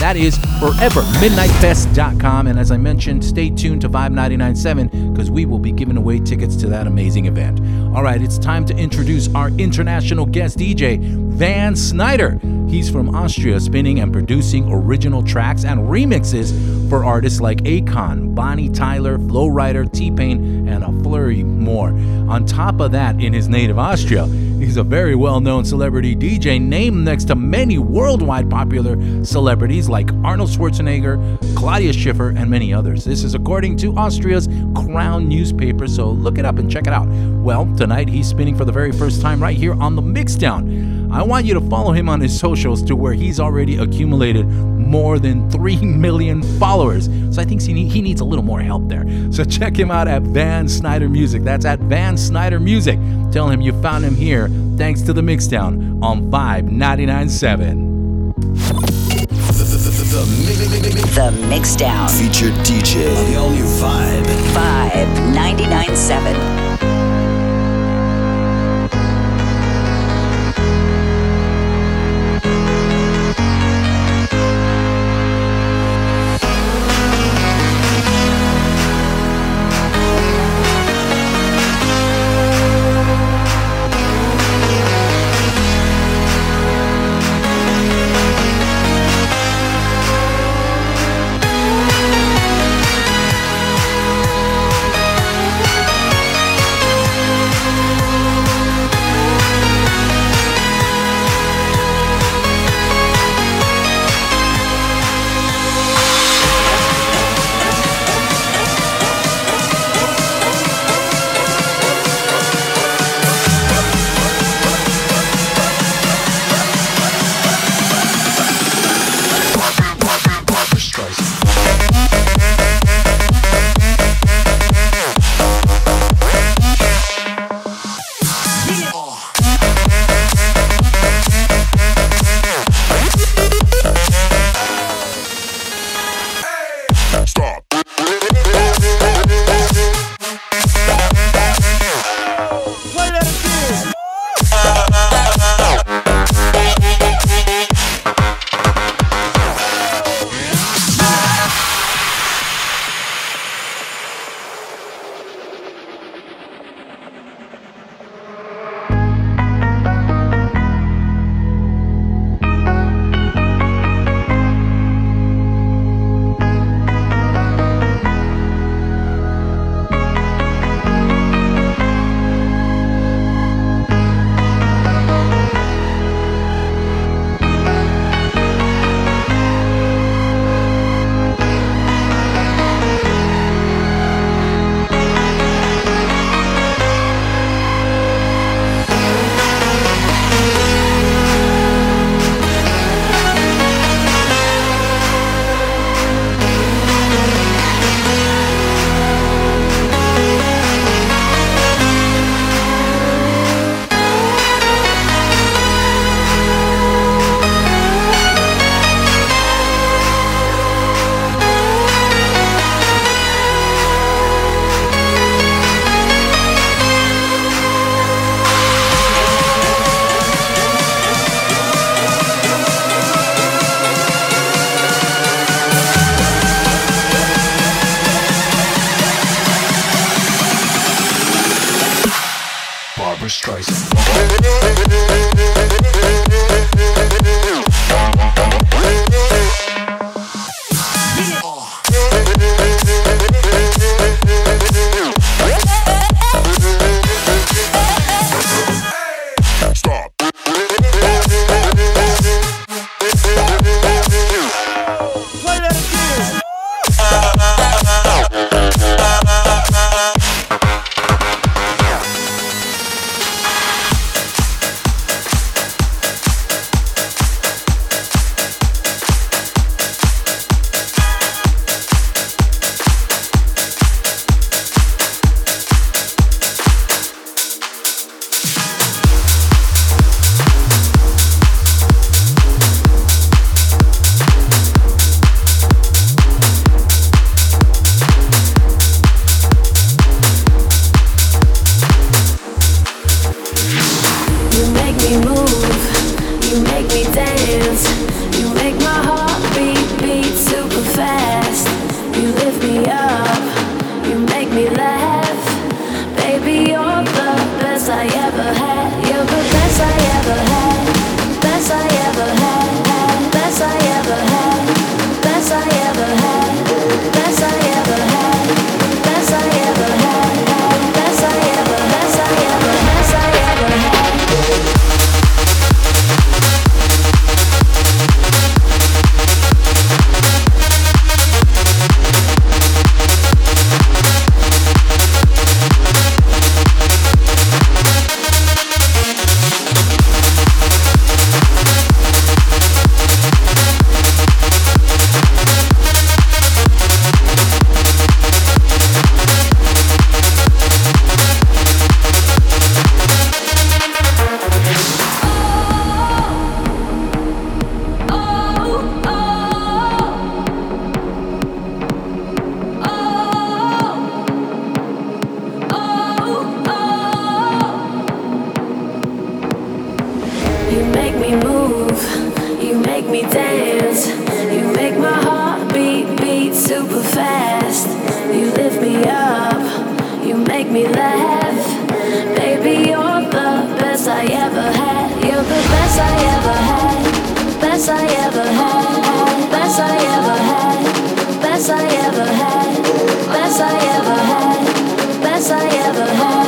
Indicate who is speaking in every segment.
Speaker 1: That is forevermidnightfest.com. And as I mentioned, stay tuned to Vibe 997 because we will be giving away tickets to that amazing event. All right, it's time to introduce our international guest DJ, Van Snyder. He's from Austria, spinning and producing original tracks and remixes for artists like Akon, Bonnie Tyler, Flo Rida, T Pain, and a flurry more. On top of that, in his native Austria, he's a very well known celebrity DJ named next to many worldwide popular celebrities like Arnold Schwarzenegger, Claudia Schiffer, and many others. This is according to Austria's Crown newspaper, so look it up and check it out. Well, tonight he's spinning for the very first time right here on the Mixdown. I want you to follow him on his socials to where he's already accumulated more than 3 million followers. So I think he needs a little more help there. So check him out at Van Snyder Music. That's at Van Snyder Music. Tell him you found him here thanks to the Mixdown on Vibe 997. The,
Speaker 2: the, the,
Speaker 3: the Mixdown.
Speaker 2: Featured DJ on the all new Vibe.
Speaker 3: Vibe 997.
Speaker 4: make me move, you make me dance, you make my heart beat beat super fast. You lift me up, you make me laugh. Baby, you're the best I ever had. You're the best I ever had, best I ever had, best I ever had, best I ever had, best I ever had, best I ever had.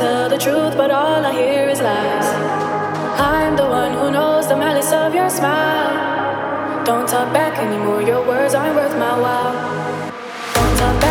Speaker 5: tell the truth, but all I hear is lies. I'm the one who knows the malice of your smile. Don't talk back anymore, your words aren't worth my while. Don't talk back.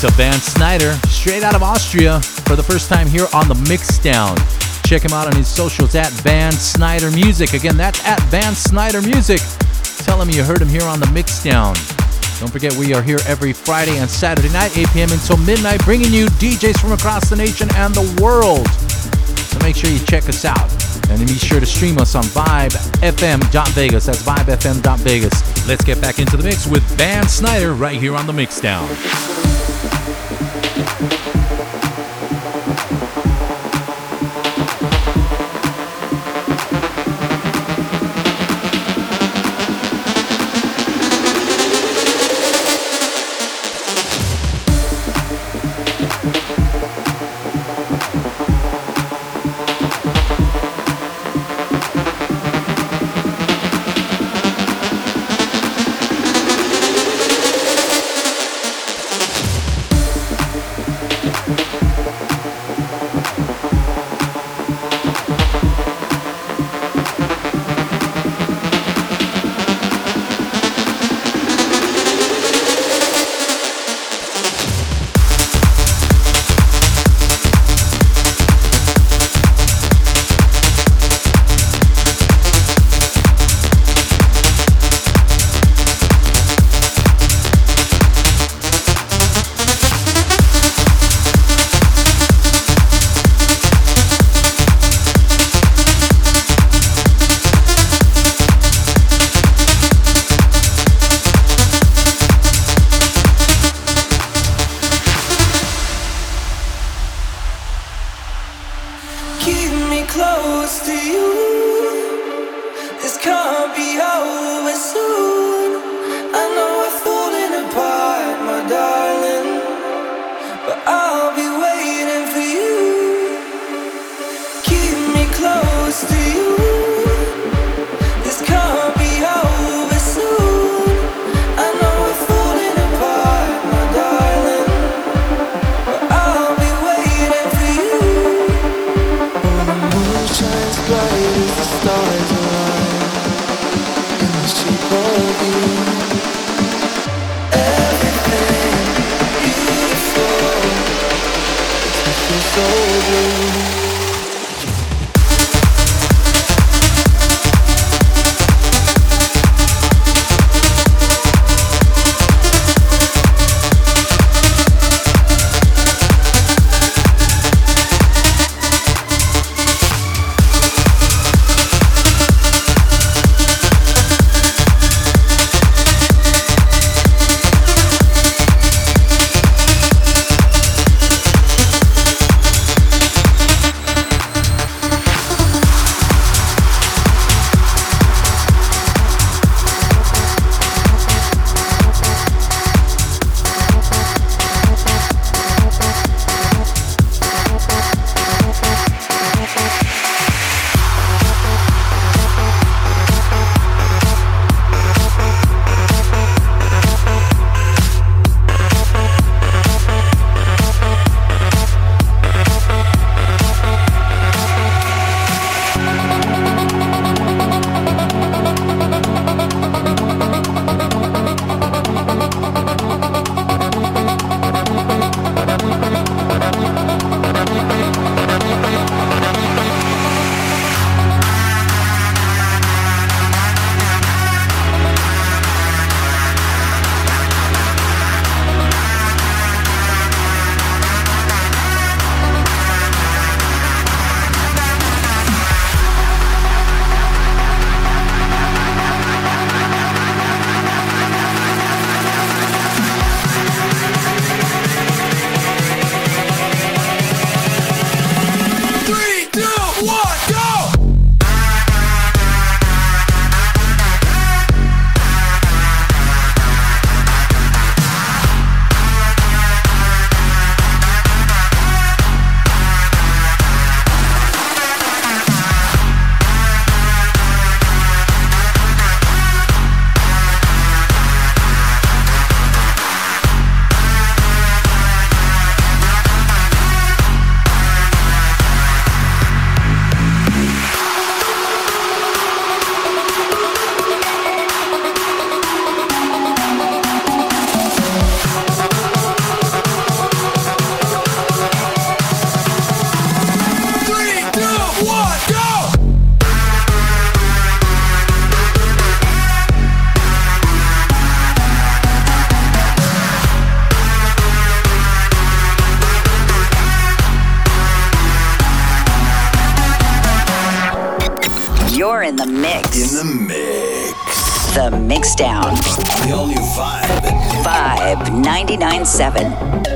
Speaker 1: To Van Snyder, straight out of Austria, for the first time here on the Mixdown. Check him out on his socials at Van Snyder Music. Again, that's at Van Snyder Music. Tell him you heard him here on the Mixdown. Don't forget, we are here every Friday and Saturday night, 8 p.m. until midnight, bringing you DJs from across the nation and the world. So make sure you check us out. And be sure to stream us on vibefm.vegas. That's vibefm.vegas. Let's get back into the mix with Van Snyder right here on the Mixdown. Thank you.
Speaker 3: 99.7.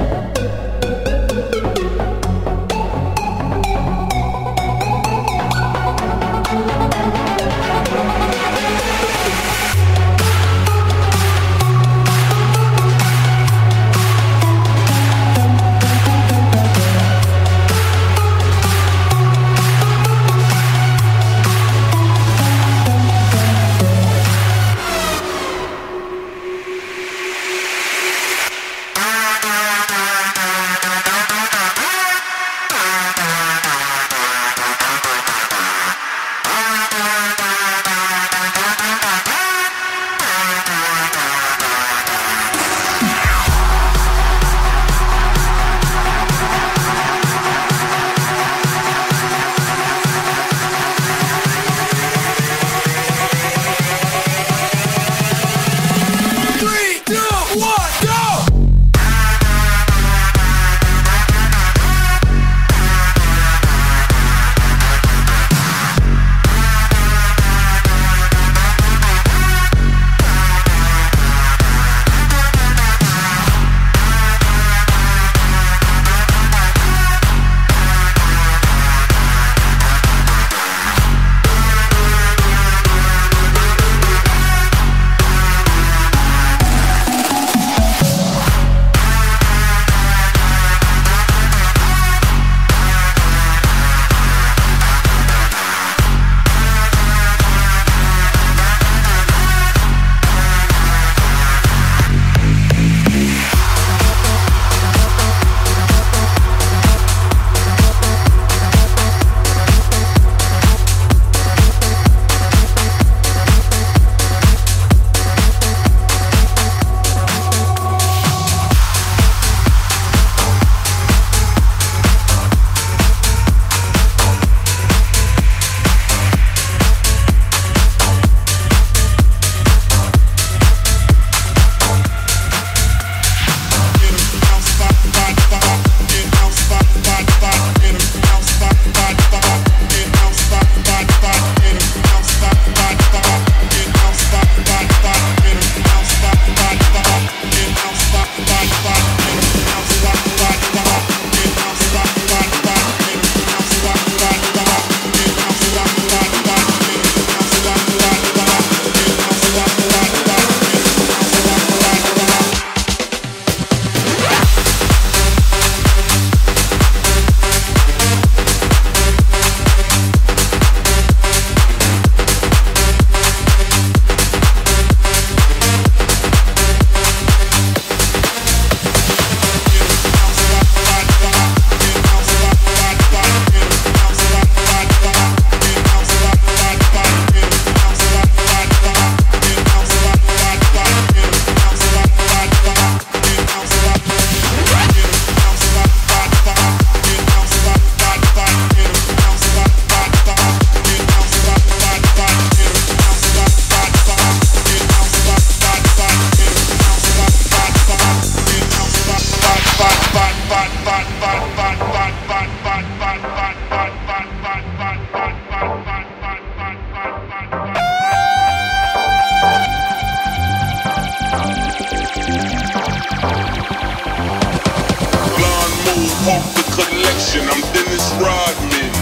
Speaker 6: perfection. I'm Dennis Rodman.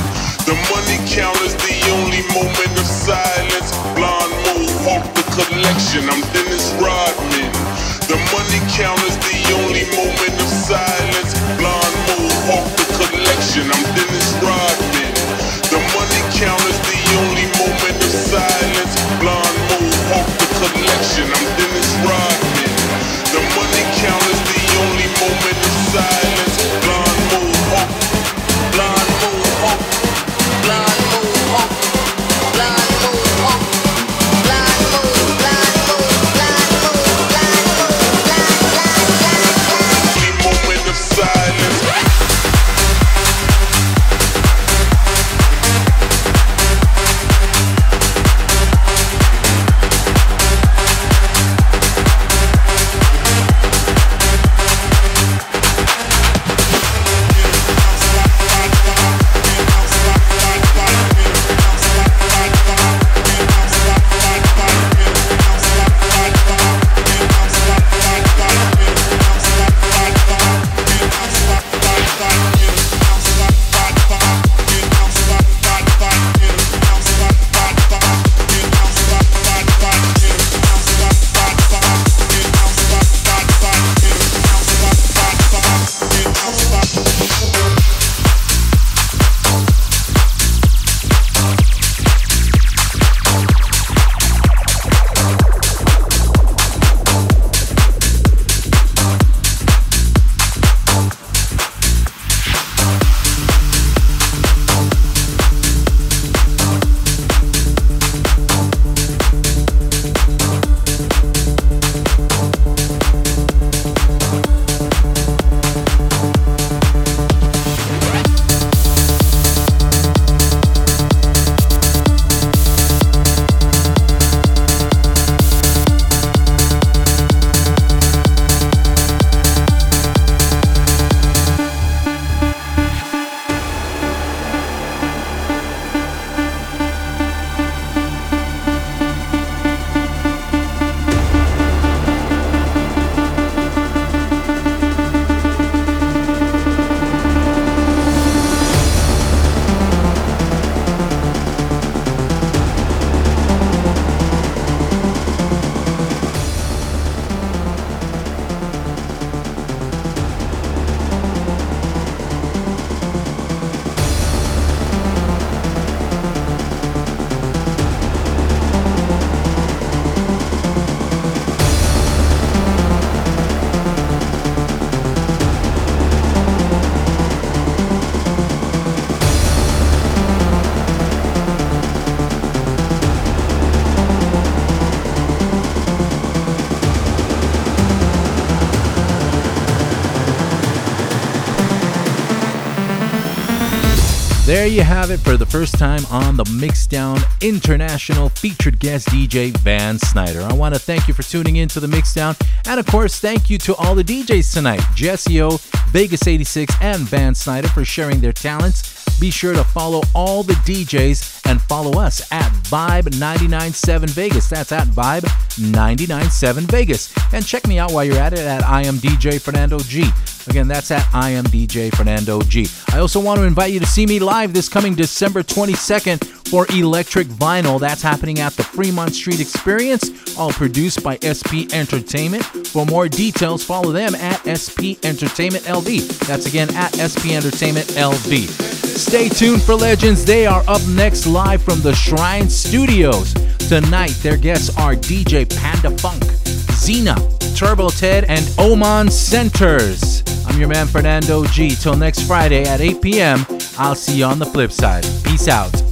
Speaker 6: The money counter's the only moment of silence. Blonde mohawk, the collection. I'm Dennis
Speaker 1: There you have it for the first time on the Mixdown International featured guest DJ Van Snyder. I want to thank you for tuning in to the Mixdown, and of course, thank you to all the DJs tonight Jesse O, Vegas 86, and Van Snyder for sharing their talents. Be sure to follow all the DJs and follow us at Vibe 997 Vegas. That's at Vibe 997 Vegas. And check me out while you're at it at I am DJ Fernando G. Again, that's at I am DJ Fernando G. I also want to invite you to see me live this coming December 22nd for Electric Vinyl. That's happening at the Fremont Street Experience, all produced by SP Entertainment. For more details, follow them at SP Entertainment LV. That's again at SP Entertainment LV. Stay tuned for Legends. They are up next live from the Shrine Studios. Tonight, their guests are DJ Panda Funk, Zena, Turbo Ted, and Oman Centers. I'm your man Fernando G. Till next Friday at 8 p.m. I'll see you on the flip side. Peace out.